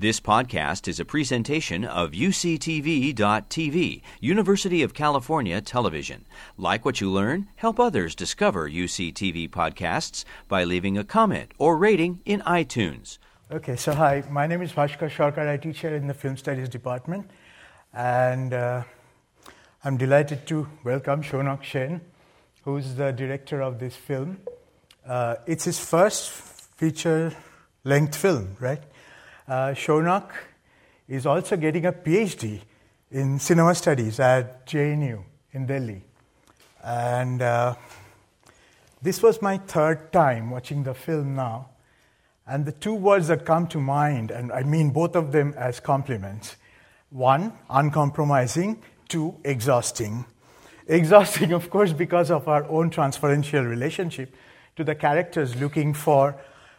This podcast is a presentation of UCTV.tv, University of California Television. Like what you learn, help others discover UCTV podcasts by leaving a comment or rating in iTunes. Okay, so hi, my name is Bhaskar Sarkar. I teach here in the Film Studies Department, and uh, I'm delighted to welcome Shaunak Sen, who's the director of this film. Uh, it's his first feature length film, right? Uh, Shaunak is also getting a PhD in cinema studies at JNU in Delhi. And uh, this was my third time watching the film now. And the two words that come to mind, and I mean both of them as compliments one, uncompromising, two, exhausting. Exhausting, of course, because of our own transferential relationship to the characters looking for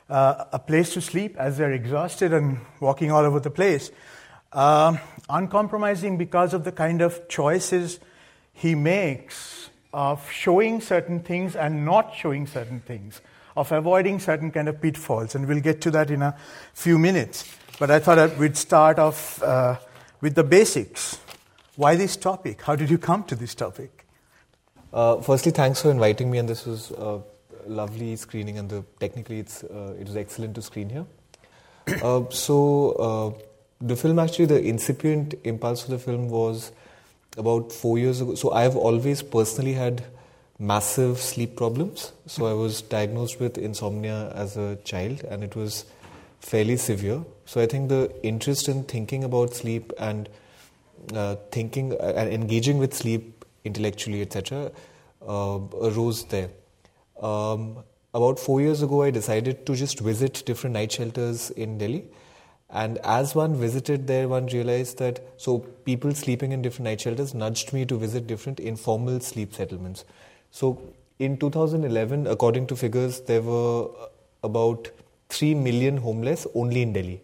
uh, a place to sleep as they're exhausted and walking all over the place. Uh, uncompromising because of the kind of choices he makes of showing certain things and not showing certain things, of avoiding certain kind of pitfalls. And we'll get to that in a few minutes. But I thought we'd start off uh, with the basics. Why this topic? How did you come to this topic? Uh, firstly, thanks for inviting me, and this was uh, lovely screening, and the, technically it's, uh, it was excellent to screen here. Uh, so, uh, the film actually, the incipient impulse of the film was about four years ago. So, I've always personally had massive sleep problems. So, I was diagnosed with insomnia as a child, and it was fairly severe. So, I think the interest in thinking about sleep and uh, thinking and engaging with sleep intellectually, etc., uh, arose there. Um, about four years ago, I decided to just visit different night shelters in Delhi. And as one visited there, one realized that so people sleeping in different night shelters nudged me to visit different informal sleep settlements. So in 2011, according to figures, there were about 3 million homeless only in Delhi.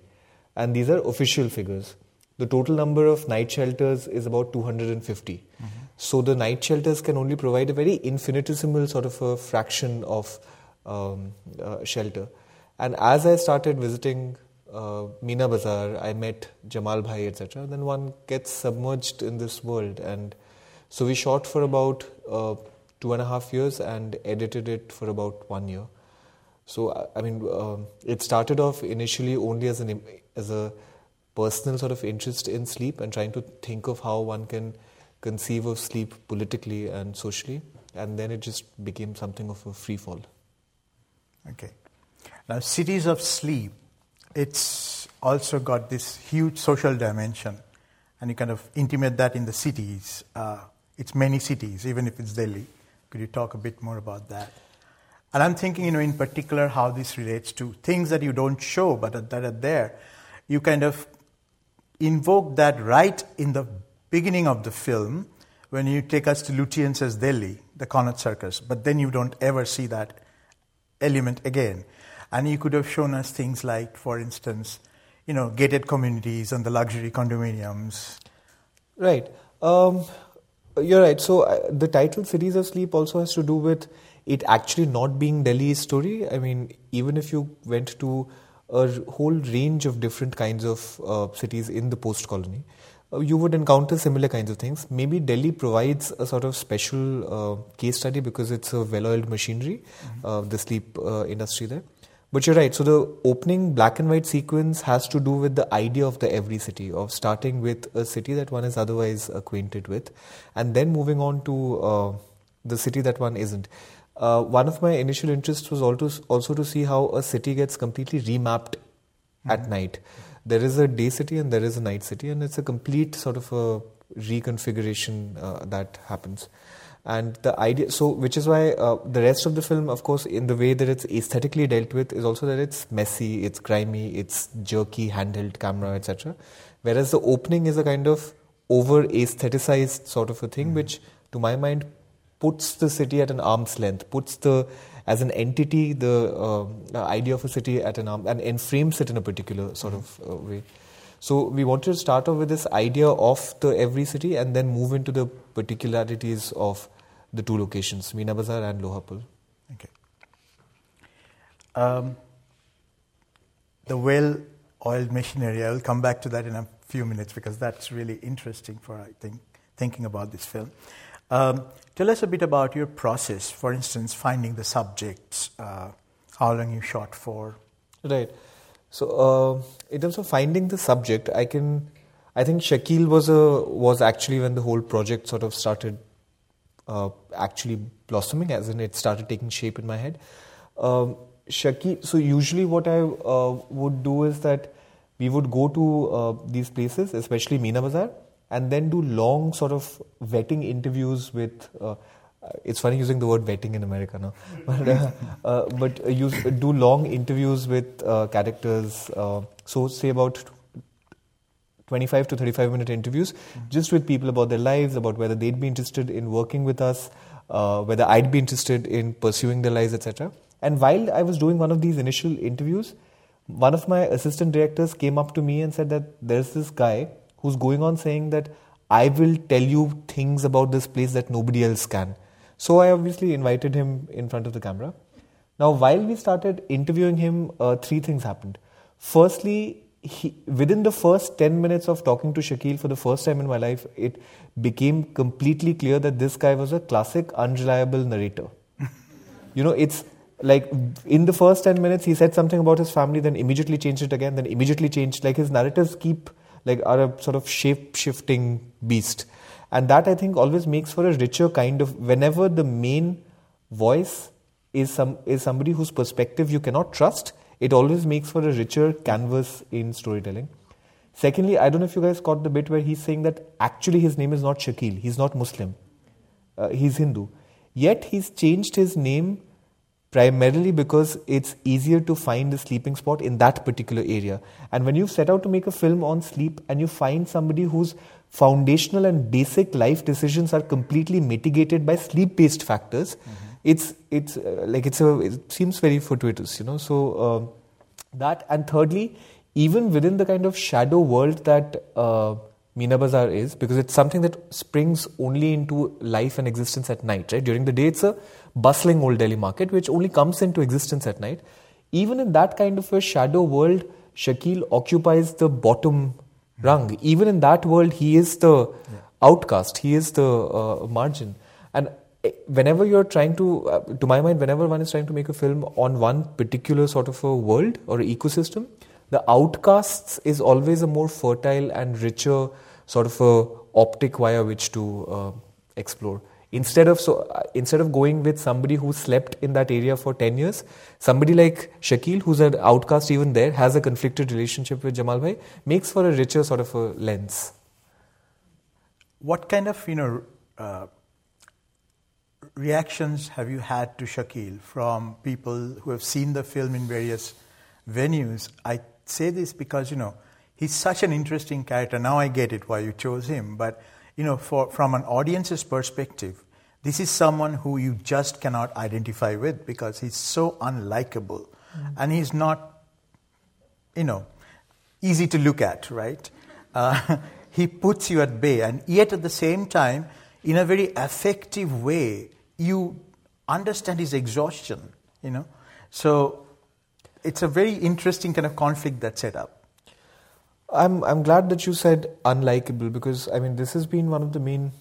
And these are official figures. The total number of night shelters is about 250. Mm-hmm. So the night shelters can only provide a very infinitesimal sort of a fraction of um, uh, shelter. And as I started visiting uh, Meena Bazaar, I met Jamal Bhai, etc. Then one gets submerged in this world. And so we shot for about uh, two and a half years and edited it for about one year. So I mean, um, it started off initially only as an as a personal sort of interest in sleep and trying to think of how one can conceive of sleep politically and socially, and then it just became something of a free fall. Okay. Now, cities of sleep, it's also got this huge social dimension, and you kind of intimate that in the cities. Uh, it's many cities, even if it's Delhi. Could you talk a bit more about that? And I'm thinking, you know, in particular, how this relates to things that you don't show but that are there. You kind of invoke that right in the beginning of the film when you take us to Lutyens' Delhi, the Connaught Circus, but then you don't ever see that element again. And you could have shown us things like, for instance, you know, gated communities and the luxury condominiums. Right. Um, you're right. So uh, the title Cities of Sleep also has to do with it actually not being Delhi's story. I mean, even if you went to a whole range of different kinds of uh, cities in the post colony, you would encounter similar kinds of things. Maybe Delhi provides a sort of special uh, case study because it's a well oiled machinery, mm-hmm. uh, the sleep uh, industry there. But you're right. So the opening black and white sequence has to do with the idea of the every city, of starting with a city that one is otherwise acquainted with, and then moving on to uh, the city that one isn't. Uh, one of my initial interests was also also to see how a city gets completely remapped mm-hmm. at night there is a day city and there is a night city, and it's a complete sort of a reconfiguration uh, that happens. And the idea, so which is why uh, the rest of the film, of course, in the way that it's aesthetically dealt with, is also that it's messy, it's grimy, it's jerky, handheld camera, etc. Whereas the opening is a kind of over aestheticized sort of a thing, mm-hmm. which, to my mind, puts the city at an arm's length, puts the as an entity the uh, idea of a city at an arm and enframes it in a particular sort of uh, way. So we wanted to start off with this idea of the every city and then move into the particularities of the two locations, Meena Bazaar and Lohapul. Okay. Um, the well oiled machinery. I will come back to that in a few minutes because that's really interesting for, I think, thinking about this film. Um, tell us a bit about your process, for instance, finding the subjects, uh, how long you shot for. Right. So, uh, in terms of finding the subject, I can, I think Shakil was a was actually when the whole project sort of started uh, actually blossoming, as in it started taking shape in my head. Um, Shakeel, so usually what I uh, would do is that we would go to uh, these places, especially Meena Bazaar, and then do long sort of vetting interviews with. Uh, it's funny using the word vetting in America now, but, uh, uh, but use, do long interviews with uh, characters. so say about 25 to 35 minute interviews mm-hmm. just with people about their lives, about whether they'd be interested in working with us, uh, whether I'd be interested in pursuing their lives, etc. And while I was doing one of these initial interviews, one of my assistant directors came up to me and said that there's this guy who's going on saying that I will tell you things about this place that nobody else can. So I obviously invited him in front of the camera. Now, while we started interviewing him, uh, three things happened. Firstly, he, within the first 10 minutes of talking to Shakil for the first time in my life, it became completely clear that this guy was a classic unreliable narrator. you know, it's like in the first 10 minutes, he said something about his family, then immediately changed it again, then immediately changed. Like his narratives keep, like, are a sort of shape shifting beast. And that I think always makes for a richer kind of, whenever the main voice is, some, is somebody whose perspective you cannot trust it always makes for a richer canvas in storytelling. Secondly, I don't know if you guys caught the bit where he's saying that actually his name is not Shakeel, he's not Muslim, uh, he's Hindu. Yet he's changed his name primarily because it's easier to find a sleeping spot in that particular area. And when you set out to make a film on sleep and you find somebody whose foundational and basic life decisions are completely mitigated by sleep based factors, mm-hmm it's it's uh, like it's a it seems very fortuitous, you know. So uh, that and thirdly, even within the kind of shadow world that uh, Meena Bazaar is, because it's something that springs only into life and existence at night. Right during the day, it's a bustling old Delhi market which only comes into existence at night. Even in that kind of a shadow world, Shakil occupies the bottom rung. Even in that world, he is the yeah. outcast. He is the uh, margin. And whenever you're trying to, uh, to my mind, whenever one is trying to make a film on one particular sort of a world or ecosystem, the outcasts is always a more fertile and richer sort of a optic via which to uh, explore. Instead of so, uh, instead of going with somebody who slept in that area for ten years, somebody like Shakil who's an outcast even there, has a conflicted relationship with Jamal Bhai, makes for a richer sort of a lens. What kind of you know uh, reactions have you had to Shakil from people who have seen the film in various venues? I say this because, you know, he's such an interesting character. Now I get it why you chose him. But, you know, for, from an audience's perspective, this is someone who you just cannot identify with because he's so unlikable. Mm-hmm. And he's not, you know, easy to look at, right? Uh, he puts you at bay. And yet at the same time, in a very effective way, you understand his exhaustion, you know. So it's a very interesting kind of conflict that's set up. I'm I'm glad that you said unlikable because I mean this has been one of the main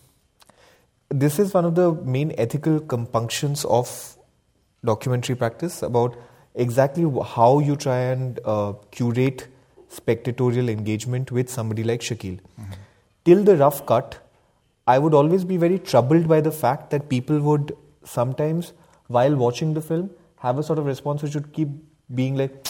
this is one of the main ethical compunctions of documentary practice about exactly how you try and uh, curate spectatorial engagement with somebody like Shakil. Mm-hmm. Till the rough cut, I would always be very troubled by the fact that people would sometimes, while watching the film, have a sort of response which would keep being like,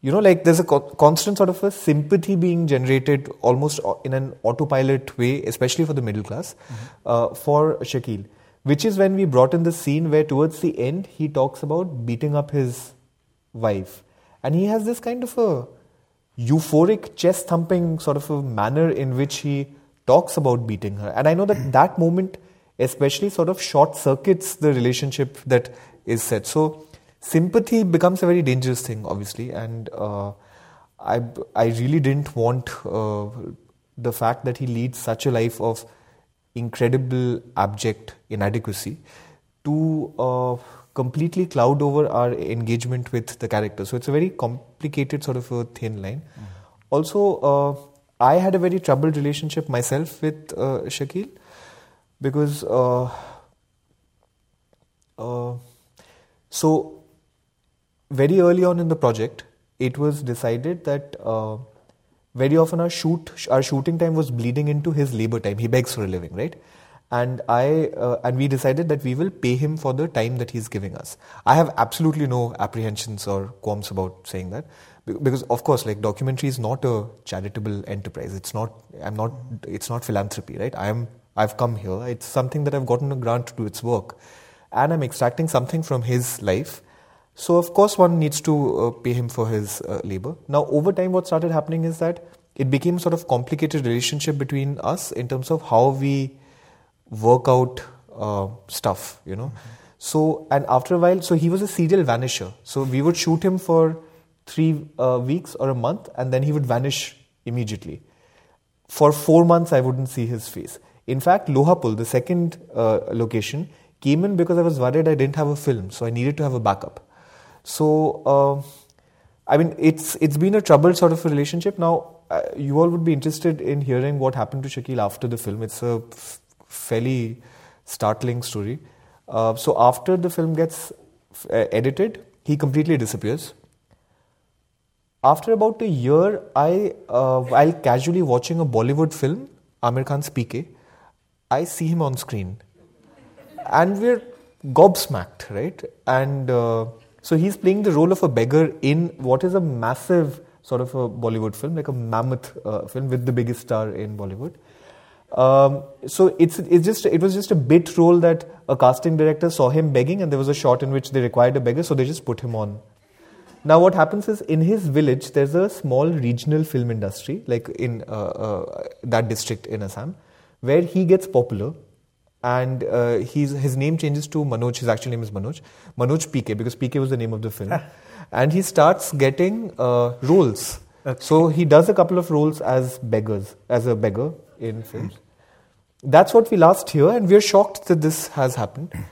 you know, like there's a co- constant sort of a sympathy being generated almost in an autopilot way, especially for the middle class, mm-hmm. uh, for Shakil, Which is when we brought in the scene where towards the end he talks about beating up his wife. And he has this kind of a euphoric chest thumping sort of a manner in which he talks about beating her. And I know that that moment especially sort of short circuits the relationship that is set. So sympathy becomes a very dangerous thing, obviously, and uh, I I really didn't want uh, the fact that he leads such a life of incredible abject inadequacy to uh, completely cloud over our engagement with the character. So it's a very complicated sort of a thin line. Mm. Also, uh, I had a very troubled relationship myself with uh, Shakeel because uh, uh, so very early on in the project, it was decided that uh, very often our shoot our shooting time was bleeding into his labor time. He begs for a living, right? And I uh, and we decided that we will pay him for the time that he's giving us. I have absolutely no apprehensions or qualms about saying that because of course like documentary is not a charitable enterprise it's not i'm not it's not philanthropy right i am i've come here it's something that i've gotten a grant to do its work and i'm extracting something from his life so of course one needs to uh, pay him for his uh, labor now over time what started happening is that it became sort of complicated relationship between us in terms of how we work out uh, stuff you know mm-hmm. so and after a while so he was a serial vanisher so we would shoot him for three uh, weeks or a month, and then he would vanish immediately. For four months, I wouldn't see his face. In fact, Lohapul, the second uh, location, came in because I was worried I didn't have a film, so I needed to have a backup. So, uh, I mean, it's it's been a troubled sort of a relationship. Now, uh, you all would be interested in hearing what happened to Shakil after the film. It's a f- fairly startling story. Uh, so, after the film gets f- edited, he completely disappears after about a year, I uh, while casually watching a Bollywood film, Aamir Khan's PK, I see him on screen, and we're gobsmacked, right? And uh, so he's playing the role of a beggar in what is a massive sort of a Bollywood film, like a mammoth uh, film with the biggest star in Bollywood. Um, so it's it's just it was just a bit role that a casting director saw him begging, and there was a shot in which they required a beggar, so they just put him on now, what happens is in his village, there's a small regional film industry, like in uh, uh, that district in Assam, where he gets popular and uh, he's, his name changes to Manoj. His actual name is Manoj. Manoj PK, because PK was the name of the film. and he starts getting uh, roles. Okay. So he does a couple of roles as beggars, as a beggar in films. That's what we last hear, and we're shocked that this has happened.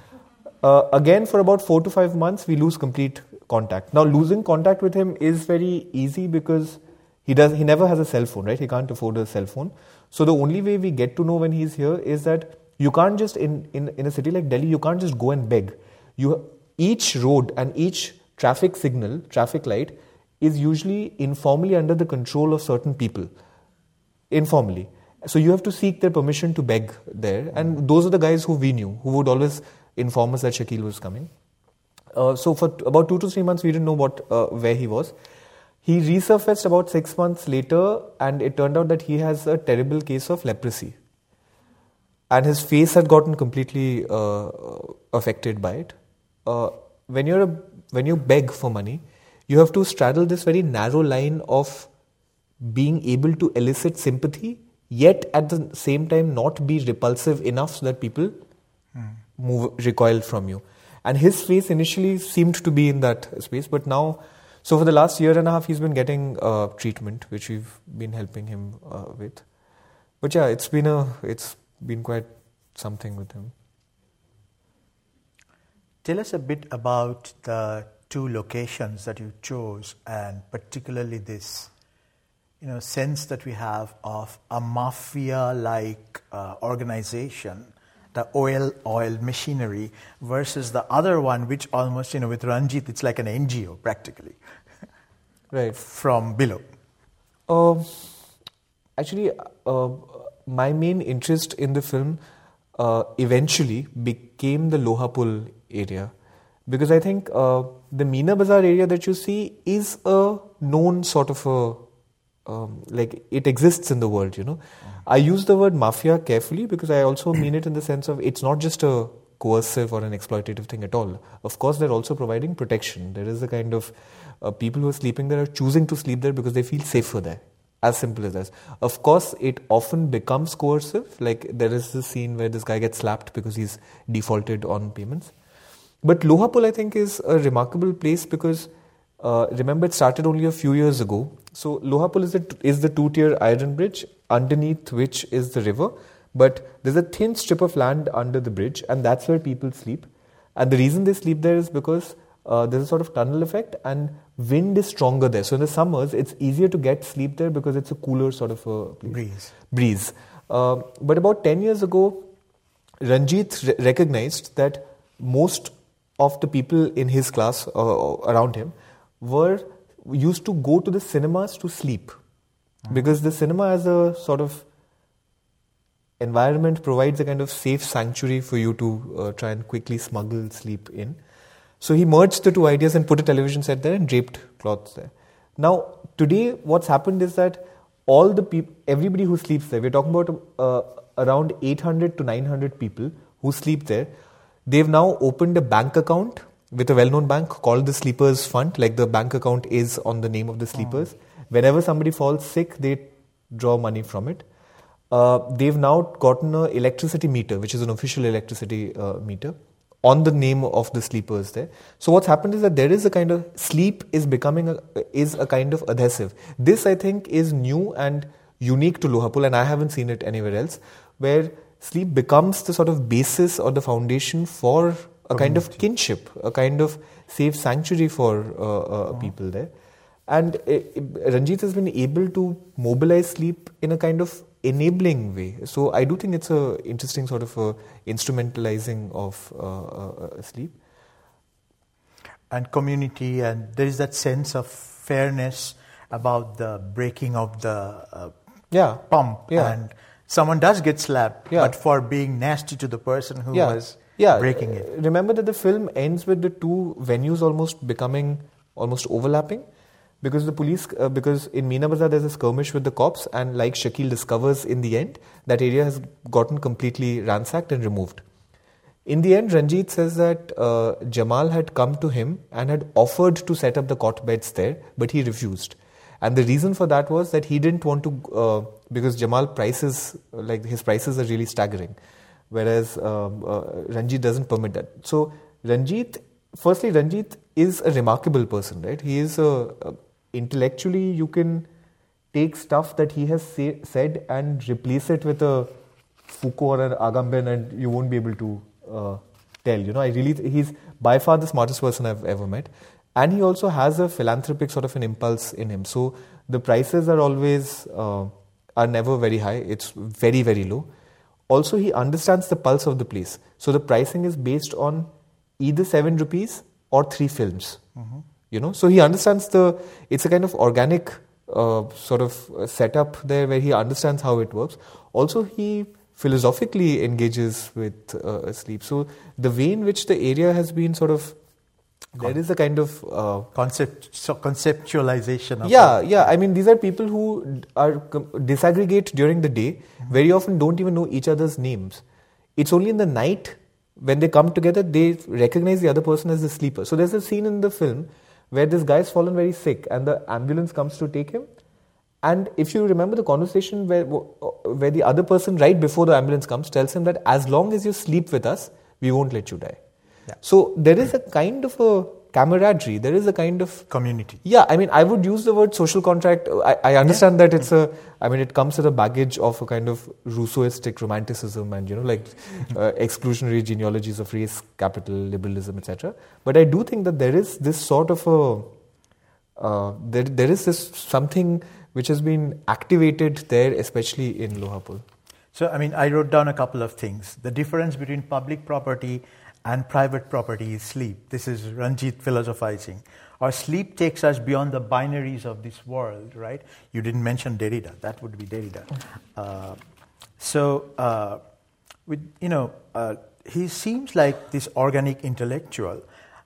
Uh, again, for about four to five months, we lose complete contact. Now, losing contact with him is very easy because he does he never has a cell phone, right? He can't afford a cell phone. So the only way we get to know when he's here is that you can't just in, in, in a city like Delhi, you can't just go and beg. You each road and each traffic signal, traffic light, is usually informally under the control of certain people. Informally. So you have to seek their permission to beg there. And those are the guys who we knew, who would always inform us that shakil was coming. Uh, so for about two to three months, we didn't know what uh, where he was. He resurfaced about six months later, and it turned out that he has a terrible case of leprosy, and his face had gotten completely uh, affected by it. Uh, when you're a, when you beg for money, you have to straddle this very narrow line of being able to elicit sympathy, yet at the same time not be repulsive enough so that people mm. move recoil from you and his face initially seemed to be in that space, but now, so for the last year and a half, he's been getting uh, treatment, which we've been helping him uh, with. But yeah, it's been a, it's been quite something with him. Tell us a bit about the two locations that you chose, and particularly this, you know, sense that we have of a mafia-like uh, organization the oil oil machinery versus the other one which almost you know with Ranjit it's like an NGO practically. Right. From below. Uh, actually uh, my main interest in the film uh, eventually became the Lohapul area because I think uh, the Meena Bazaar area that you see is a known sort of a um, like it exists in the world you know mm I use the word mafia carefully because I also mean it in the sense of it's not just a coercive or an exploitative thing at all. Of course, they're also providing protection. There is a kind of uh, people who are sleeping there are choosing to sleep there because they feel safer there. As simple as that. Of course, it often becomes coercive. Like there is this scene where this guy gets slapped because he's defaulted on payments. But Lohapul, I think, is a remarkable place because uh, remember, it started only a few years ago. So Lohapul is, is the two-tier iron bridge, underneath which is the river. But there's a thin strip of land under the bridge, and that's where people sleep. And the reason they sleep there is because uh, there's a sort of tunnel effect and wind is stronger there. So in the summers, it's easier to get sleep there because it's a cooler sort of a. Breeze. Breeze. Uh, but about 10 years ago, Ranjit re- recognized that most of the people in his class uh, around him were used to go to the cinemas to sleep because the cinema as a sort of environment provides a kind of safe sanctuary for you to uh, try and quickly smuggle sleep in. So he merged the two ideas and put a television set there and draped cloths there. Now, today, what's happened is that all the people, everybody who sleeps there, we're talking about uh, around 800 to 900 people who sleep there. They've now opened a bank account with a well known bank called the Sleepers Fund, like the bank account is on the name of the sleepers. Whenever somebody falls sick, they draw money from it. Uh, they've now gotten an electricity meter, which is an official electricity uh, meter, on the name of the sleepers there. So what's happened is that there is a kind of sleep is becoming a, is a kind of adhesive. This I think is new and unique to Lohapul, and I haven't seen it anywhere else, where sleep becomes the sort of basis or the foundation for a kind of kinship, a kind of safe sanctuary for uh, uh, people there. And uh, Ranjit has been able to mobilize sleep in a kind of enabling way. So I do think it's a interesting sort of a instrumentalizing of uh, uh, sleep. and community, and there is that sense of fairness about the breaking of the uh, Yeah. pump. Yeah. And someone does get slapped, Yeah. but for being nasty to the person who yeah. was yeah. breaking it. Uh, Remember that the film ends with the two venues almost becoming almost overlapping because the police, uh, because in Meena there's a skirmish with the cops, and like Shakil discovers in the end, that area has gotten completely ransacked and removed. In the end, Ranjit says that uh, Jamal had come to him and had offered to set up the cot beds there, but he refused. And the reason for that was that he didn't want to, uh, because Jamal prices, like his prices are really staggering, whereas um, uh, Ranjit doesn't permit that. So Ranjit, firstly, Ranjit is a remarkable person, right? He is a intellectually you can take stuff that he has say, said and replace it with a Foucault or an Agamben, and you won't be able to uh, tell. You know, I really he's by far the smartest person I've ever met, and he also has a philanthropic sort of an impulse in him. So the prices are always uh, are never very high. It's very very low. Also, he understands the pulse of the place. So the pricing is based on either seven rupees or three films. You know, so he understands the. It's a kind of organic uh, sort of uh, setup there where he understands how it works. Also, he philosophically engages with uh, sleep. So the way in which the area has been sort of there is a kind of uh, Concept, so conceptualization of yeah, yeah. I mean, these are people who are disaggregate during the day. Very often, don't even know each other's names. It's only in the night when they come together they recognize the other person as the sleeper. So there's a scene in the film where this guy's fallen very sick, and the ambulance comes to take him. And if you remember the conversation where uh, where the other person right before the ambulance comes tells him that as long as you sleep with us, we won't let you die. Yeah. So there is a kind of a camaraderie. There is a kind of community. yeah, I mean, I would use the word social contract. I, I understand that it's a, I mean, it comes with a baggage of a kind of Rousseauistic romanticism and, you know, like uh, exclusionary genealogies of race, capital, liberalism, etc. But I do think that there is this sort of a, uh, there, there is this something which has been activated there, especially in Lohapul. So, I mean, I wrote down a couple of things. The difference between public property and private property is sleep. This is Ranjit philosophizing. Or sleep takes us beyond the binaries of this world, right? You didn't mention Derrida. That would be Derrida. Uh, so, uh, with, you know, uh, he seems like this organic intellectual,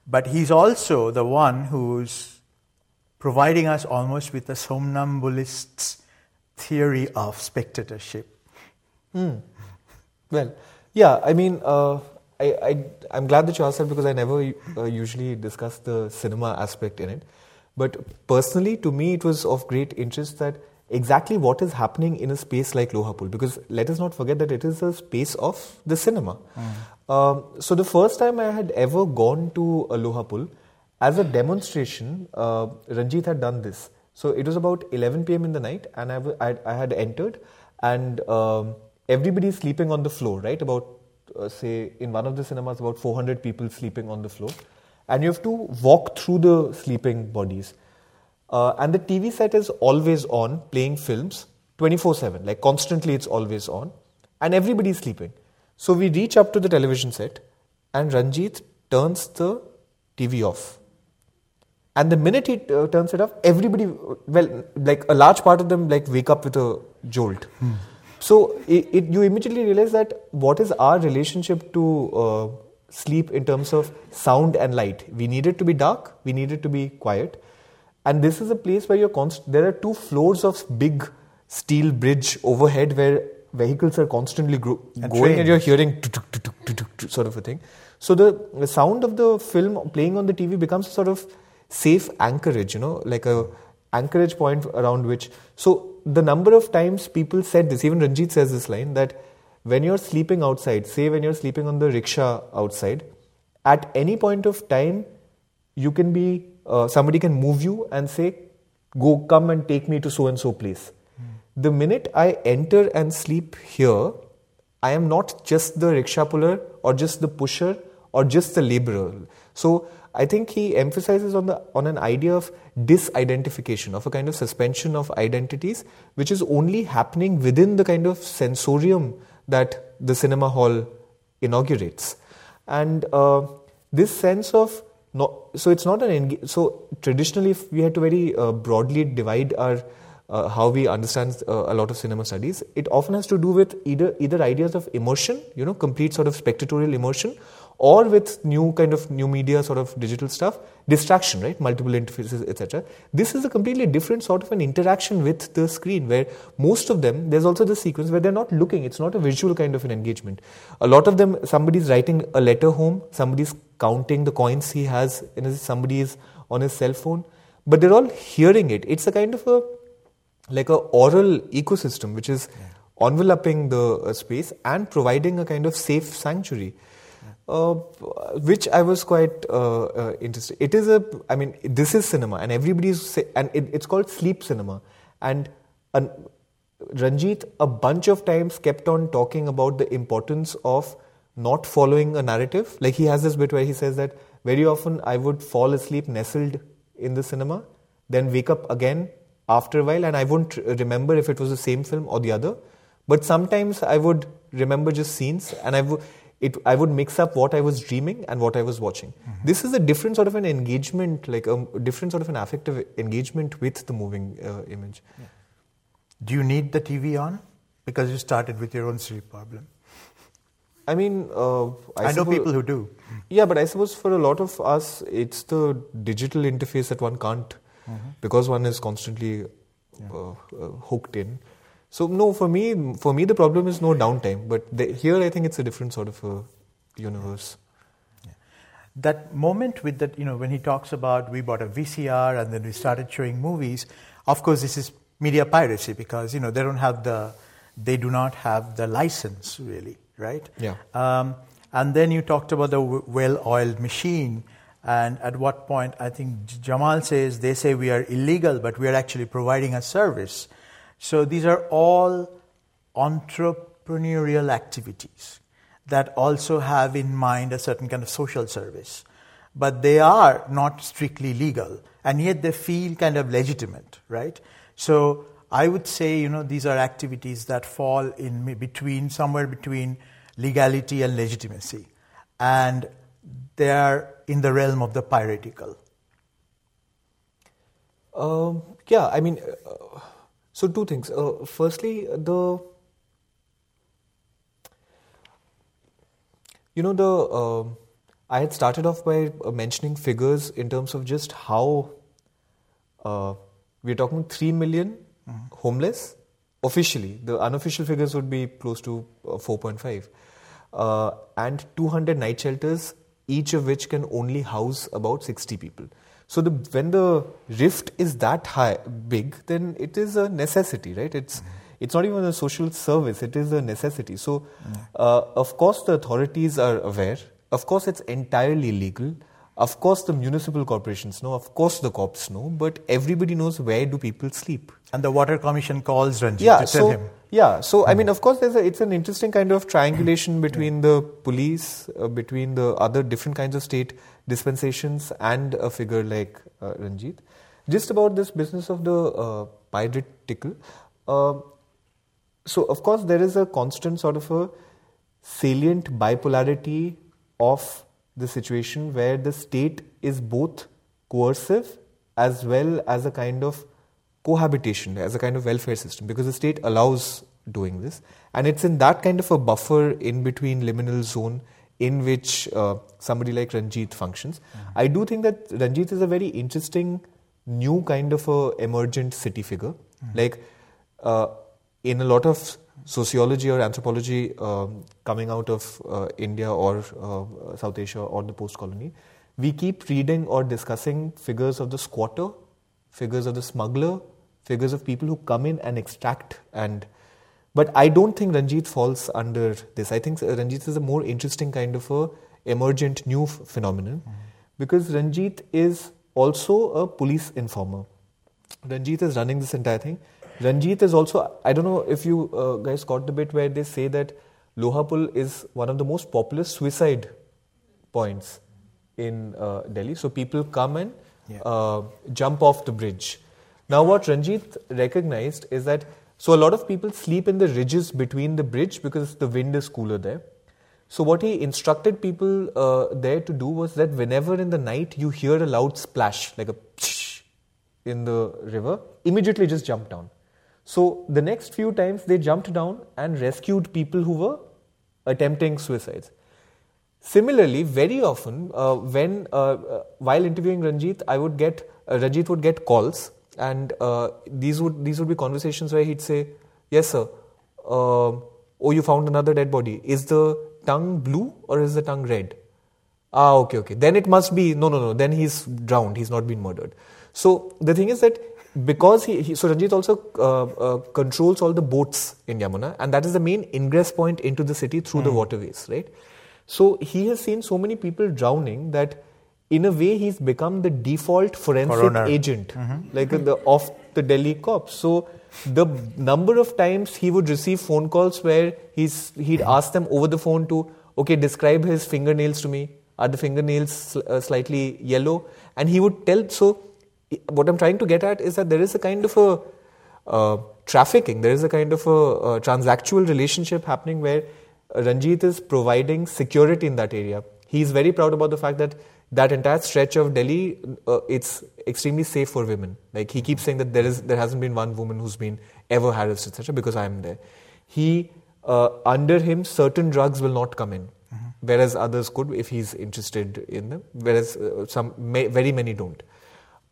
but he's also the one who's providing us almost with a somnambulist's theory of spectatorship. Well, yeah, I mean, uh, I, I, I'm glad that you asked that because I never uh, usually discuss the cinema aspect in it. But personally, to me, it was of great interest that exactly what is happening in a space like Lohapul, because let us not forget that it is a space of the cinema. Um, so the first time I had ever gone to a Lohapul, as a demonstration, uh, Ranjit had done this. So it was about 11 p.m. in the night, and I, w- I, I had entered, and um, everybody is sleeping on the floor, right? About uh, say, in one of the cinemas, about 400 people sleeping on the floor, and you have to walk through the sleeping bodies. Uh, and the TV set is always on, playing films 24 7, like constantly it's always on, and everybody's sleeping. So we reach up to the television set, and Ranjit turns the TV off. And the minute he uh, turns it off, everybody, well, like a large part of them, like wake up with a jolt. Hmm. So it, it, you immediately realize that what is our relationship to uh, sleep in terms of sound and light? We need it to be dark. We need it to be quiet. And this is a place where you're const- there are two floors of big steel bridge overhead where vehicles are constantly gro- and going train. and you're hearing sort of a thing. So the, the sound of the film playing on the TV becomes sort of safe anchorage, you know, like a anchorage point around which. So the number of times people said this, even Ranjit says this line that when you're sleeping outside, say when you're sleeping on the rickshaw outside, at any point of time, you can be uh, somebody can move you and say, "Go, come and take me to so and so place." Mm. The minute I enter and sleep here, I am not just the rickshaw puller or just the pusher or just the liberal. So I think he emphasizes on the on an idea of disidentification, of a kind of suspension of identities, which is only happening within the kind of sensorium that the cinema hall inaugurates, and uh, this sense of no, so it's not an so traditionally if we had to very uh, broadly divide our uh, how we understand uh, a lot of cinema studies. It often has to do with either either ideas of immersion, you know, complete sort of spectatorial immersion, or with new kind of new media sort of digital stuff distraction right? Multiple interfaces etc this is a completely different sort of an interaction with the screen where most of them there's also the sequence where they're not looking. It's not a visual kind of an engagement. A lot of them somebody's writing a letter home somebody's counting the coins he has his, somebody is on his cell phone but they're all hearing it. It's a kind of a like a oral ecosystem which is enveloping the uh, space and providing a kind of safe sanctuary uh, which I was quite uh, uh, interested. It is a, I mean, this is cinema, and everybody's and it, it's called sleep cinema. And Ranjit a bunch of times kept on talking about the importance of not following a narrative. Like he has this bit where he says that very often I would fall asleep nestled in the cinema, then wake up again after a while, and I wouldn't remember if it was the same film or the other. But sometimes I would remember just scenes, and I would it, I would mix up what I was dreaming and what I was watching. Mm-hmm. This is a different sort of an engagement, like a different sort of an affective engagement with the moving uh, image. Yeah. Do you need the TV on? Because you started with your own sleep problem. I mean, uh, I, I know people who do. Yeah, but I suppose for a lot of us, it's the digital interface that one can't, mm-hmm. because one is constantly yeah. uh, uh hooked in. So no, for me, for me the problem is no downtime. But the, here, I think it's a different sort of a universe. Yeah. That moment with that, you know, when he talks about we bought a VCR and then we started showing movies. Of course, this is media piracy because you know they don't have the, they do not have the license really, right? Yeah. Um, and then you talked about the well-oiled machine. And at what point, I think Jamal says, they say we are illegal, but we are actually providing a service. So these are all entrepreneurial activities that also have in mind a certain kind of social service. But they are not strictly legal, and yet they feel kind of legitimate, right? So I would say, you know, these are activities that fall in between, somewhere between legality and legitimacy. And they are in the realm of the piratical. Um, yeah, I mean, uh, so two things. Uh, firstly, the you know the uh, I had started off by uh, mentioning figures in terms of just how uh, we're talking three million mm-hmm. homeless officially. The unofficial figures would be close to uh, four point five, uh, and two hundred night shelters, each of which can only house about sixty people. So the, when the rift is that high, big, then it is a necessity, right? It's mm-hmm. it's not even a social service; it is a necessity. So, mm-hmm. uh, of course, the authorities are aware. Of course, it's entirely legal. Of course, the municipal corporations know. Of course, the cops know. But everybody knows where do people sleep. And the water commission calls Ranjit yeah, to tell so, him. Yeah, so I mean, of course, there's a, it's an interesting kind of triangulation between the police, uh, between the other different kinds of state dispensations, and a figure like uh, Ranjit. Just about this business of the uh, pirate tickle. Um, so, of course, there is a constant sort of a salient bipolarity of the situation where the state is both coercive as well as a kind of cohabitation, as a kind of welfare system, because the state allows doing this. And it's in that kind of a buffer in between liminal zone in which uh, somebody like Ranjit functions. Mm-hmm. I do think that Ranjit is a very interesting new kind of a emergent city figure. Mm-hmm. Like uh, in a lot of sociology or anthropology um, coming out of uh, India or uh, South Asia or the post colony, we keep reading or discussing figures of the squatter, figures of the smuggler, figures of people who come in and extract and but I don't think Ranjit falls under this. I think Ranjit is a more interesting kind of a emergent new phenomenon mm-hmm. because Ranjit is also a police informer. Ranjit is running this entire thing. Ranjit is also, I don't know if you uh, guys caught the bit where they say that Lohapul is one of the most popular suicide points in uh, Delhi. So people come and yeah. uh, jump off the bridge. Now, what Ranjit recognized is that so a lot of people sleep in the ridges between the bridge because the wind is cooler there. So what he instructed people uh, there to do was that whenever in the night you hear a loud splash, like a in the river, immediately just jump down. So the next few times they jumped down and rescued people who were attempting suicides. Similarly, very often uh, when uh, uh while interviewing Ranjit, I would get uh, Ranjit would get calls, and uh, these would these would be conversations where he'd say, "Yes, sir. Um, oh, you found another dead body. Is the tongue blue or is the tongue red? Ah, okay, okay. Then it must be no, no, no. Then he's drowned. He's not been murdered. So the thing is that because he, he so Ranjit also uh, uh, controls all the boats in Yamuna, and that is the main ingress point into the city through mm. the hmm. waterways, right? So he has seen so many people drowning that, in a way, he's become the default forensic Coroner. agent, mm-hmm. like the of the Delhi cops. So the number of times he would receive phone calls where he's he'd ask them over the phone to okay describe his fingernails to me are the fingernails sl- uh, slightly yellow and he would tell so what I'm trying to get at is that there is a kind of a uh, trafficking, there is a kind of a, a transactional relationship happening where Ranjit is providing security in that area. He's very proud about the fact that that entire stretch of Delhi, uh, it's extremely safe for women. Like he keeps saying that there is, there hasn't been one woman who's been ever harassed, etc., because I am there. He, uh, under him, certain drugs will not come in, mm-hmm. whereas others could if he's interested in them. Whereas uh, some, may, very many don't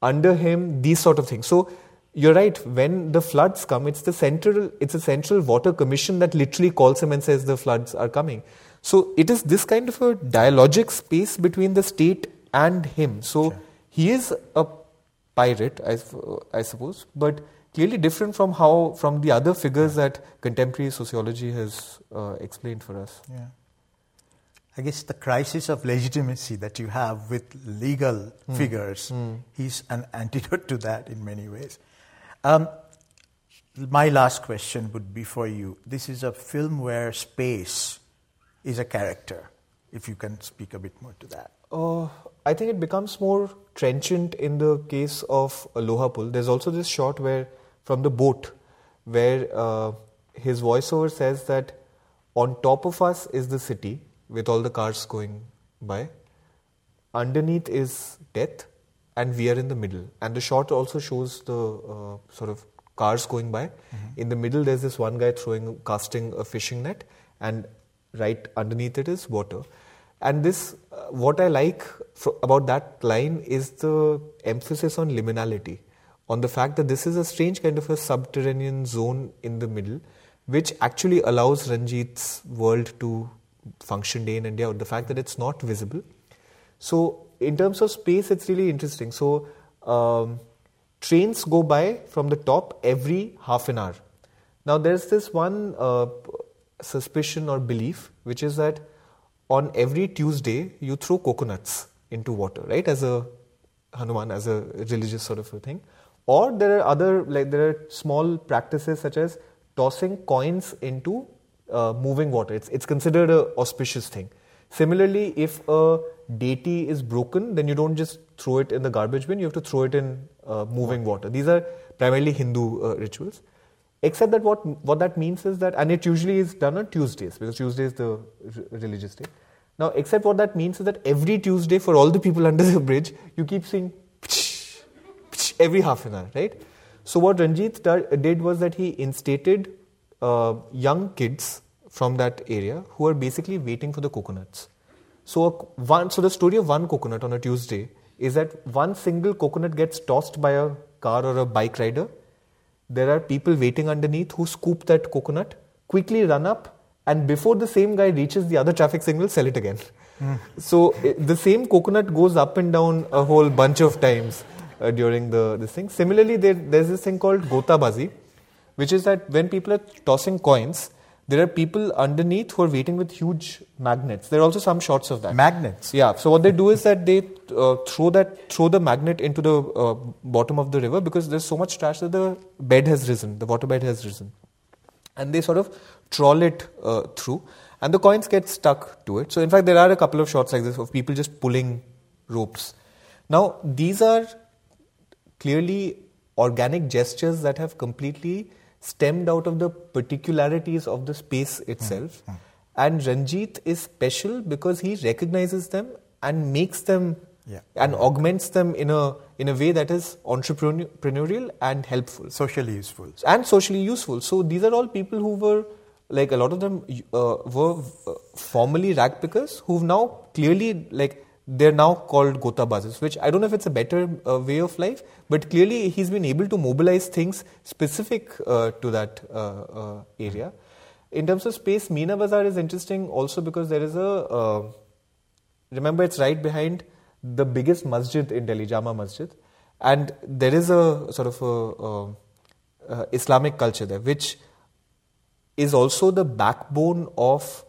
under him, these sort of things. So you're right. When the floods come, it's the central, it's a central water commission that literally calls him and says the floods are coming. So it is this kind of a dialogic space between the state and him. So sure. he is a pirate, I, I suppose, but clearly different from how from the other figures that contemporary sociology has uh, explained for us. Yeah. I guess the crisis of legitimacy that you have with legal mm. figures, mm. he's an antidote to that in many ways. Um, my last question would be for you. This is a film where space is a character, if you can speak a bit more to that. Uh, I think it becomes more trenchant in the case of Lohapul. There's also this shot where, from the boat, where uh, his voiceover says that on top of us is the city with all the cars going by. Underneath is death, and we are in the middle. And the shot also shows the uh, sort of cars going by. Mm-hmm. In the middle, there's this one guy throwing, casting a fishing net, and right underneath it is water. And this, uh, what I like about that line is the emphasis on liminality, on the fact that this is a strange kind of a subterranean zone in the middle, which actually allows Ranjit's world to function day in India, the fact that it's not visible. So, in terms of space, it's really interesting. So, um, trains go by from the top every half an hour. Now, there's this one uh, suspicion or belief, which is that on every Tuesday you throw coconuts into water, right? As a Hanuman, as a religious sort of a thing. Or there are other, like there are small practices such as tossing coins into uh, moving water. It's, it's considered a auspicious thing. Similarly, if a deity is broken, then you don't just throw it in the garbage bin, you have to throw it in uh, moving water. These are primarily Hindu uh, rituals. Except that what, what that means is that, and it usually is done on Tuesdays, because Tuesday is the r- religious day. Now, except what that means is that every Tuesday, for all the people under the bridge, you keep seeing psh, psh, every half an hour, right? So, what Ranjit did was that he instated uh, young kids from that area who are basically waiting for the coconuts. So, one, so the story of one coconut on a Tuesday is that one single coconut gets tossed by a car or a bike rider. There are people waiting underneath who scoop that coconut, quickly run up, and before the same guy reaches the other traffic signal, sell it again. Mm. So the same coconut goes up and down a whole bunch of times uh, during the this thing. Similarly, there, there's this thing called gotabazi, which is that when people are tossing coins, there are people underneath who are waiting with huge magnets. There are also some shots of that. Magnets. Yeah. So what they do is that they uh, throw that throw the magnet into the uh, bottom of the river because there's so much trash that the bed has risen, the water bed has risen, and they sort of troll it uh, through, and the coins get stuck to it. So in fact, there are a couple of shots like this of people just pulling ropes. Now these are clearly organic gestures that have completely stemmed out of the particularities of the space itself. Mm. And Ranjit is special because he recognizes them and makes them yeah. and augments them in a in a way that is entrepreneurial and helpful, socially useful, and socially useful. So these are all people who were like a lot of them uh, were uh, formerly rag pickers who've now clearly like they're now called Gotabazis, which I don't know if it's a better uh, way of life, but clearly he's been able to mobilize things specific uh, to that uh, uh area. In terms of space, Meena Bazaar is interesting also because there is a, uh, remember it's right behind the biggest masjid in Delhi, Jama Masjid, and there is a sort of a, uh, Islamic culture there, which is also the backbone of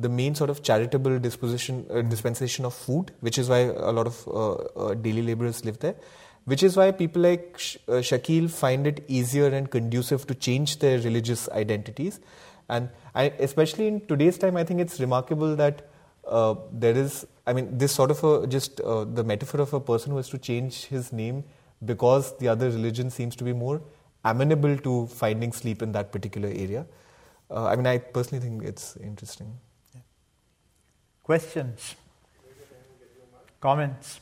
the main sort of charitable disposition uh, dispensation of food, which is why a lot of uh, uh, daily laborers live there. Which is why people like Sh- uh, Shakil find it easier and conducive to change their religious identities, and I, especially in today's time, I think it's remarkable that uh, there is. I mean, this sort of a just uh, the metaphor of a person who has to change his name because the other religion seems to be more amenable to finding sleep in that particular area. I mean, I personally think it's interesting. Questions? Comments?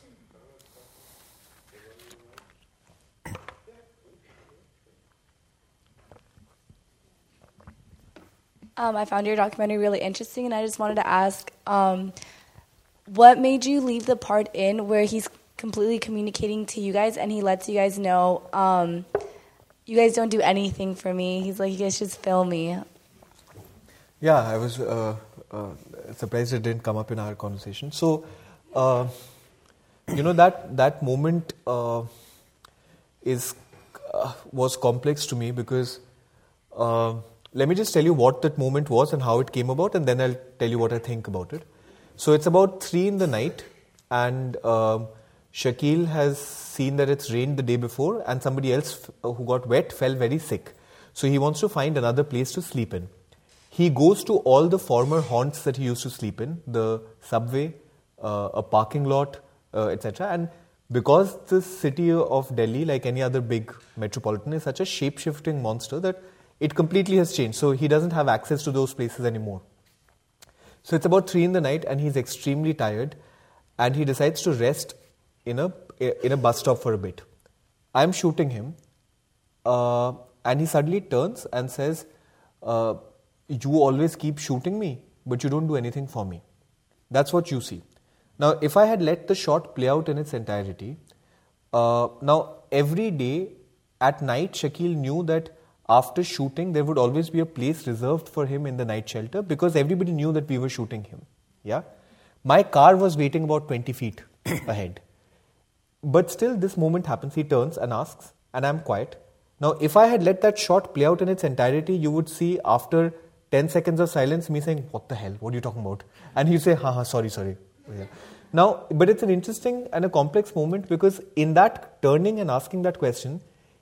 Um, I found your documentary really interesting, and I just wanted to ask um, what made you leave the part in where he's completely communicating to you guys and he lets you guys know um, you guys don't do anything for me? He's like, you guys just film me. Yeah, I was uh, uh, surprised it didn't come up in our conversation. So, uh, you know that that moment uh, is uh, was complex to me because uh, let me just tell you what that moment was and how it came about, and then I'll tell you what I think about it. So it's about three in the night, and um, Shakil has seen that it's rained the day before, and somebody else who got wet fell very sick. So he wants to find another place to sleep in he goes to all the former haunts that he used to sleep in the subway, uh, a parking lot, uh, etc. And because the city of Delhi, like any other big metropolitan, is such a shape shifting monster that it completely has changed. So he doesn't have access to those places anymore. So it's about three in the night, and he's extremely tired, and he decides to rest in a in a bus stop for a bit. I'm shooting him, uh, and he suddenly turns and says, uh, you always keep shooting me, but you don't do anything for me. That's what you see. Now, if I had let the shot play out in its entirety, uh, now every day at night, Shakil knew that after shooting, there would always be a place reserved for him in the night shelter because everybody knew that we were shooting him. Yeah, my car was waiting about 20 feet ahead. But still, this moment happens. He turns and asks, and I'm quiet. Now, if I had let that shot play out in its entirety, you would see after 10 seconds of silence, me saying, What the hell? What are you talking about? And he'd say, Haha, sorry, sorry. Yeah. Now, but it's an interesting and a complex moment because in that turning and asking that question,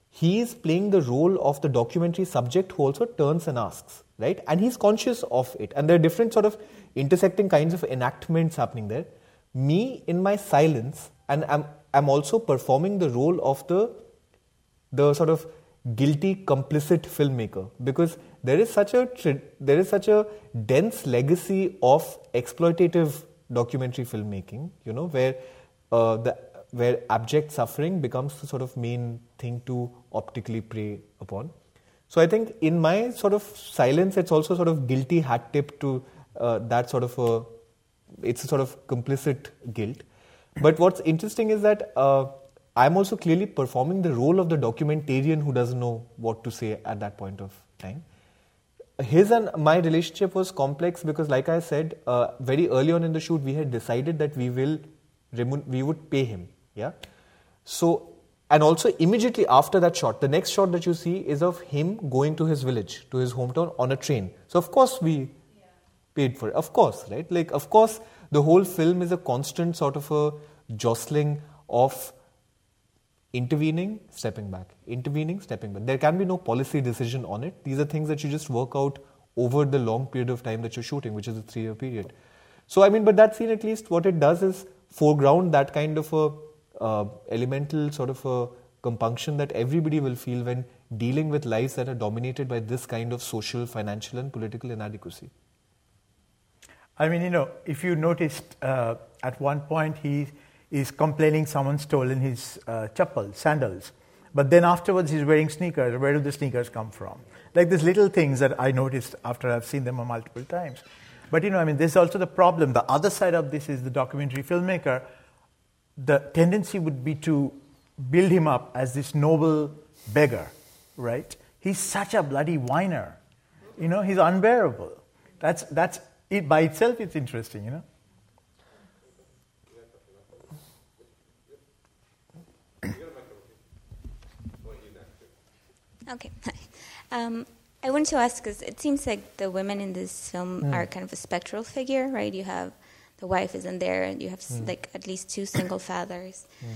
he is playing the role of the documentary subject who also turns and asks, right? And he's conscious of it. And there are different sort of intersecting kinds of enactments happening there. Me, in my silence, and I'm, I'm also performing the role of the, the sort of guilty, complicit filmmaker because there is such a there is such a dense legacy of exploitative documentary filmmaking. You know where uh, the where abject suffering becomes the sort of main thing to optically prey upon. So I think in my sort of silence, it's also sort of guilty hat tip to uh, that sort of a, it's a sort of complicit guilt. But what's interesting is that uh, I'm also clearly performing the role of the documentarian who doesn't know what to say at that point of time. His and my relationship was complex because, like I said, uh, very early on in the shoot, we had decided that we will we would pay him. Yeah. So, and also immediately after that shot, the next shot that you see is of him going to his village, to his hometown on a train. So, of course, we yeah. paid for it. Of course, right? Like, of course, the whole film is a constant sort of a jostling of intervening, stepping back, intervening, stepping back. There can be no policy decision on it. These are things that you just work out over the long period of time that you're shooting, which is a three year period. So, I mean, but that scene at least what it does is foreground that kind of a uh, elemental sort of a compunction that everybody will feel when dealing with lives that are dominated by this kind of social, financial, and political inadequacy. I mean, you know, if you noticed uh, at one point he is complaining someone stolen his uh, chappal, sandals. But then afterwards he's wearing sneakers. Where do the sneakers come from? Like these little things that I noticed after I've seen them multiple times. But you know, I mean, there's also the problem. The other side of this is the documentary filmmaker. The tendency would be to build him up as this noble beggar, right? He's such a bloody whiner. You know, he's unbearable. That's, that's it by itself, it's interesting, you know. Okay. Um, I wanted to ask because it seems like the women in this film mm. are kind of a spectral figure, right? You have the wife isn't there, and you have mm. like at least two single fathers. Mm.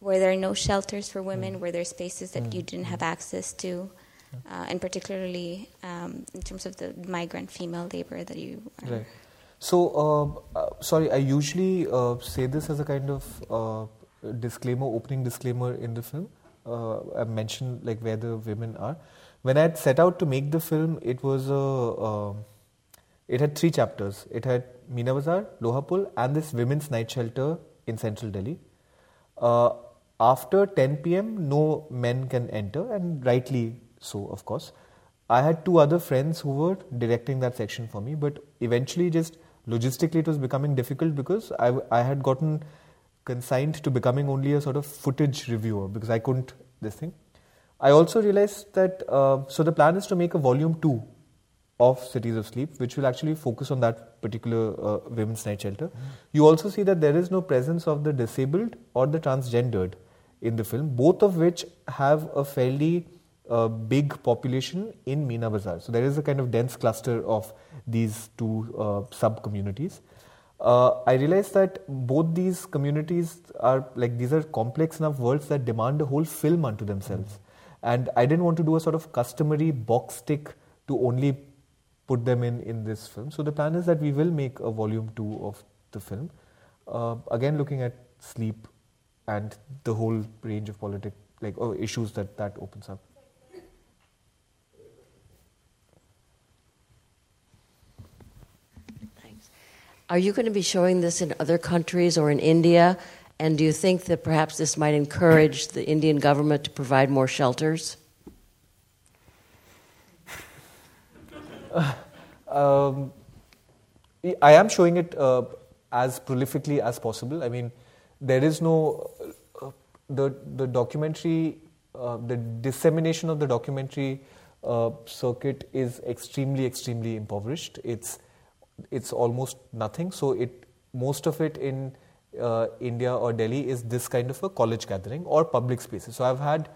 Were there no shelters for women? Mm. Were there spaces that you didn't have access to? Uh, and particularly um, in terms of the migrant female labor that you are. Right. So, uh, uh, sorry, I usually uh, say this as a kind of uh, disclaimer, opening disclaimer in the film uh, I mentioned like where the women are. When I had set out to make the film, it was a uh, it had three chapters. It had Meena Bazaar, Lohapul, and this women's night shelter in central Delhi. Uh, after 10 p.m., no men can enter, and rightly so, of course. I had two other friends who were directing that section for me, but eventually, just logistically, it was becoming difficult because I, I had gotten consigned to becoming only a sort of footage reviewer because I couldn't this thing. I also realized that uh, so the plan is to make a volume two of Cities of Sleep, which will actually focus on that particular uh, women's night shelter. Mm. You also see that there is no presence of the disabled or the transgendered in the film, both of which have a fairly uh, big population in Meena Bazaar. So there is a kind of dense cluster of these two uh, sub communities uh, I realized that both these communities are like these are complex enough worlds that demand a whole film unto themselves. And I didn't want to do a sort of customary box tick to only put them in in this film. So the plan is that we will make a volume two of the film. Uh, again, looking at sleep and the whole range of politic like oh, issues that that opens up. Are you going to be showing this in other countries or in India? And do you think that perhaps this might encourage the Indian government to provide more shelters? Um, I am showing it uh, as prolifically as possible. I mean, there is no uh, the the documentary, uh, the dissemination of the documentary uh, circuit is extremely extremely impoverished. It's it's almost nothing. So it most of it in uh, India or Delhi is this kind of a college gathering or public spaces. So I've had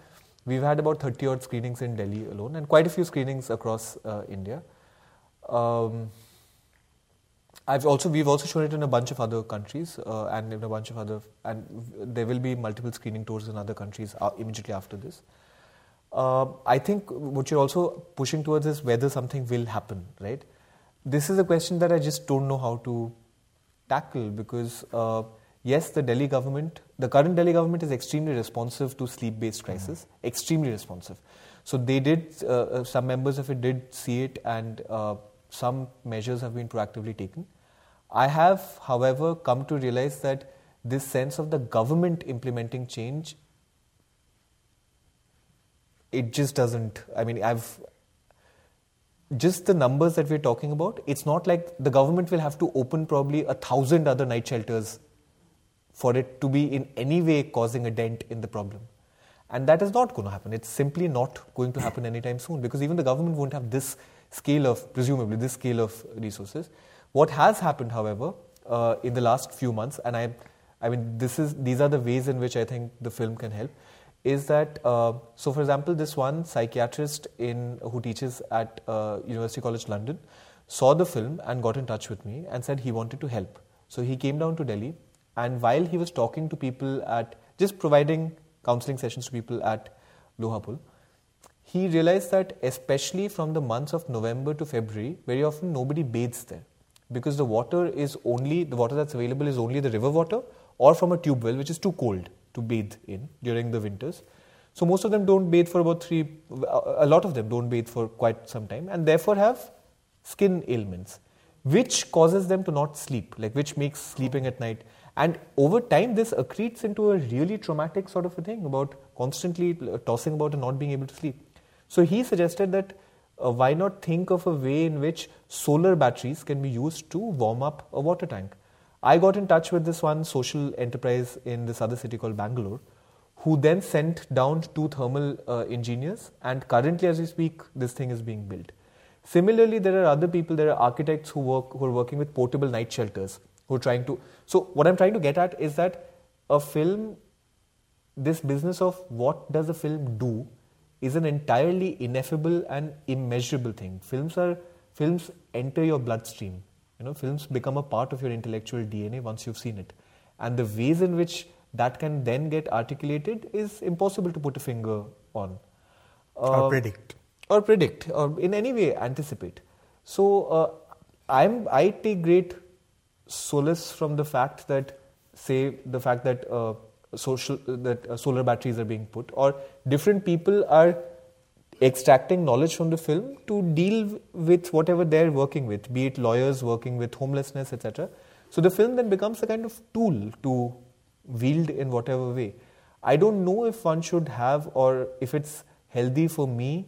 we've had about 30 odd screenings in Delhi alone and quite a few screenings across uh, India. Um, I've also we've also shown it in a bunch of other countries uh, and in a bunch of other and there will be multiple screening tours in other countries uh, immediately after this. uh, I think what you're also pushing towards is whether something will happen, right? This is a question that I just don't know how to tackle because, uh, yes, the Delhi government, the current Delhi government is extremely responsive to sleep based crisis, mm-hmm. extremely responsive. So they did, uh, uh, some members of it did see it, and uh, some measures have been proactively taken. I have, however, come to realize that this sense of the government implementing change it just doesn't i mean i've just the numbers that we're talking about it's not like the government will have to open probably a thousand other night shelters for it to be in any way causing a dent in the problem. And that is not going to happen. It's simply not going to happen anytime soon because even the government won't have this scale of presumably this scale of resources. What has happened however uh, in the last few months and i i mean this is these are the ways in which i think the film can help is that uh, so for example this one psychiatrist in who teaches at uh, University College London saw the film and got in touch with me and said he wanted to help. So he came down to Delhi and while he was talking to people at just providing counseling sessions to people at Lohapul he realized that especially from the months of November to February very often nobody bathes there because the water is only the water that's available is only the river water or from a tube well which is too cold to bathe in during the winters. So most of them don't bathe for about three, a lot of them don't bathe for quite some time and therefore have skin ailments, which causes them to not sleep, like which makes sleeping at night. And over time, this accretes into a really traumatic sort of a thing about constantly tossing about and not being able to sleep. So he suggested that uh, why not think of a way in which solar batteries can be used to warm up a water tank. I got in touch with this one social enterprise in this other city called Bangalore, who then sent down two thermal uh, engineers, and currently, as we speak, this thing is being built. Similarly, there are other people, there are architects who work who are working with portable night shelters, who are trying to. So, what I'm trying to get at is that a film, this business of what does a film do, is an entirely ineffable and immeasurable thing. Films are films enter your bloodstream you know, films become a part of your intellectual DNA once you've seen it. And the ways in which that can then get articulated is impossible to put a finger on. Uh, or predict. Or predict, or in any way anticipate. So uh, I'm, I take great solace from the fact that, say, the fact that uh, social that uh, solar batteries are being put, or different people are extracting knowledge from the film to deal with whatever they're working with, be it lawyers working with homelessness, etc. So the film then becomes a kind of tool to wield in whatever way. I don't know if one should have or if it's healthy for me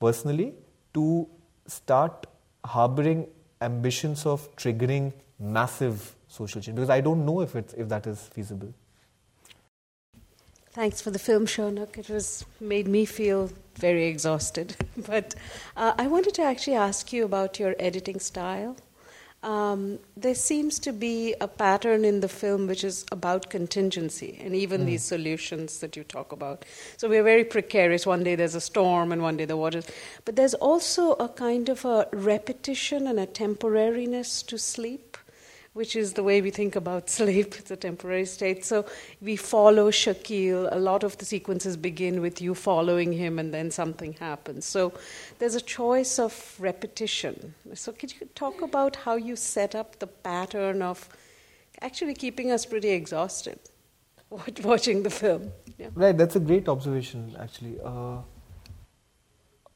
personally to start harboring ambitions of triggering massive social change because I don't know if it's if that is feasible. Thanks for the film, Shaunak. It was made me feel very exhausted. but uh, I wanted to actually ask you about your editing style. Um, there seems to be a pattern in the film which is about contingency and even mm. these solutions that you talk about. So we're very precarious. One day there's a storm and one day the water. But there's also a kind of a repetition and a temporariness to sleep which is the way we think about sleep. It's a temporary state. So we follow Shakil. A lot of the sequences begin with you following him, and then something happens. So there's a choice of repetition. So could you talk about how you set up the pattern of actually keeping us pretty exhausted watching the film? Yeah. Right. That's a great observation, actually. Uh,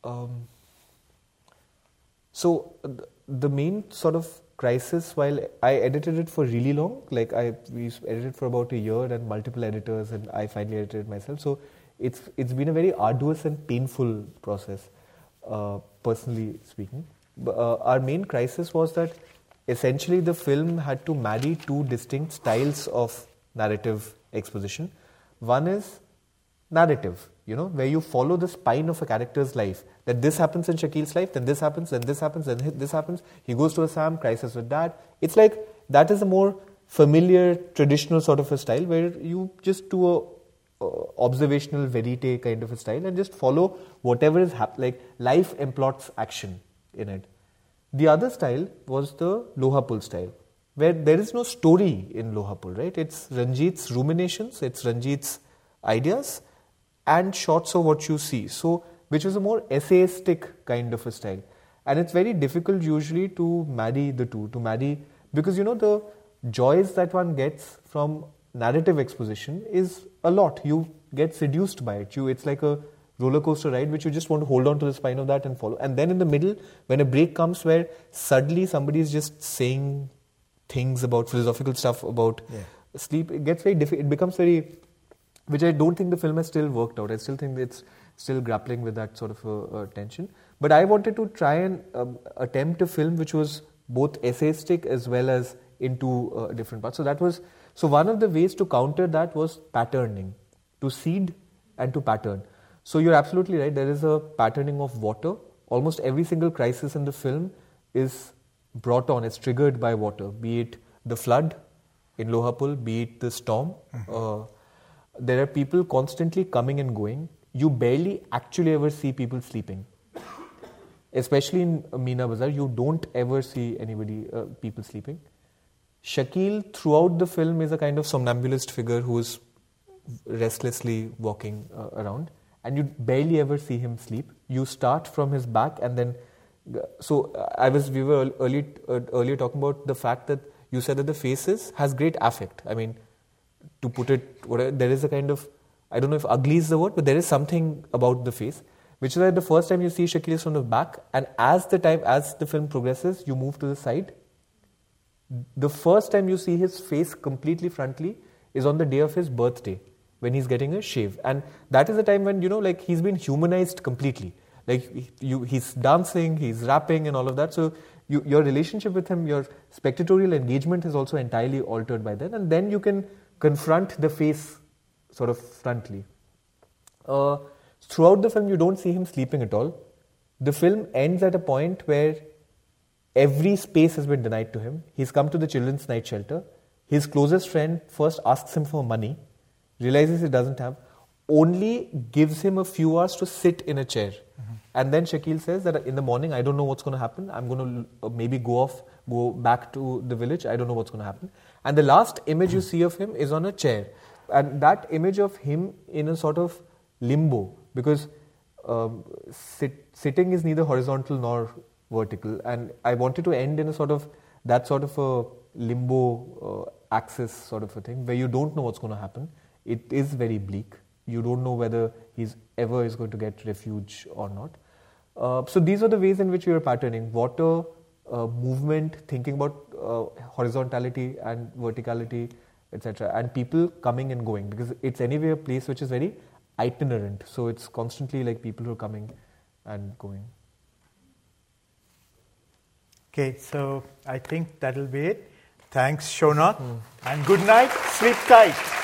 um, so the main sort of crisis while I edited it for really long. Like I we edited for about a year and multiple editors, and I finally edited myself. So it's it's been a very arduous and painful process, uh, personally speaking. But, uh, our main crisis was that essentially the film had to marry two distinct styles of narrative exposition. One is narrative, you know, where you follow the spine of a character's life. That this happens in Shakil's life, then this happens, then this happens, then this happens. He goes to Assam, crisis with dad. It's like that is a more familiar, traditional sort of a style where you just do a observational verite kind of a style and just follow whatever is happening. Like life emplots action in it. The other style was the Lohapul style, where there is no story in Lohapul, right? It's Ranjit's ruminations, it's Ranjit's ideas, and shots of what you see. So, which was a more essayistic kind of a style. And it's very difficult usually to marry the two, to marry, because you know, the joys that one gets from narrative exposition is a lot. You get seduced by it. You, it's like a roller coaster ride which you just want to hold on to the spine of that and follow. And then in the middle, when a break comes where suddenly somebody is just saying things about philosophical stuff about yeah. sleep, it gets very difficult. It becomes very, which I don't think the film has still worked out. I still think it's still grappling with that sort of a, a tension. But I wanted to try and um, attempt a film which was both essayistic as well as into uh, different parts. So that was so one of the ways to counter that was patterning, to seed and to pattern. So you're absolutely right. There is a patterning of water. Almost every single crisis in the film is brought on, it's triggered by water, be it the flood in Lohapul, be it the storm. Mm-hmm. Uh, there are people constantly coming and going. You barely actually ever see people sleeping. Especially in Meena Bazaar, you don't ever see anybody, uh, people sleeping. Shakil, throughout the film, is a kind of somnambulist figure who is restlessly walking uh, around and you barely ever see him sleep. You start from his back and then. So I was we were early, uh, earlier talking about the fact that you said that the faces has great affect. I mean, to put it, there is a kind of I don't know if ugly is the word, but there is something about the face, which is why the first time you see Shakil is from the back, and as the time as the film progresses, you move to the side. The first time you see his face completely frontally is on the day of his birthday when he's getting a shave. And that is the time when, you know, like he's been humanized completely. Like you, he's dancing, he's rapping, and all of that. So you, your relationship with him, your spectatorial engagement is also entirely altered by that. And then you can confront the face sort of frontally. Uh, throughout the film, you don't see him sleeping at all. The film ends at a point where every space has been denied to him. He's come to the children's night shelter. His closest friend first asks him for money realizes he doesn't have, only gives him a few hours to sit in a chair. Mm-hmm. And then Shakil says that in the morning, I don't know what's going to happen. I'm going to uh, maybe go off, go back to the village. I don't know what's going to happen. And the last image you see of him is on a chair. And that image of him in a sort of limbo, because um, sit, sitting is neither horizontal nor vertical. And I wanted to end in a sort of that sort of a limbo uh, axis sort of a thing, where you don't know what's going to happen it is very bleak. You don't know whether he's ever is going to get refuge or not. Uh, so these are the ways in which we are patterning water, uh, movement, thinking about uh, horizontality and verticality, etc. And people coming and going because it's anyway a place which is very itinerant. So it's constantly like people who are coming and going. Okay, so I think that'll be it. Thanks, Shaunak, mm. and good night. Sleep tight.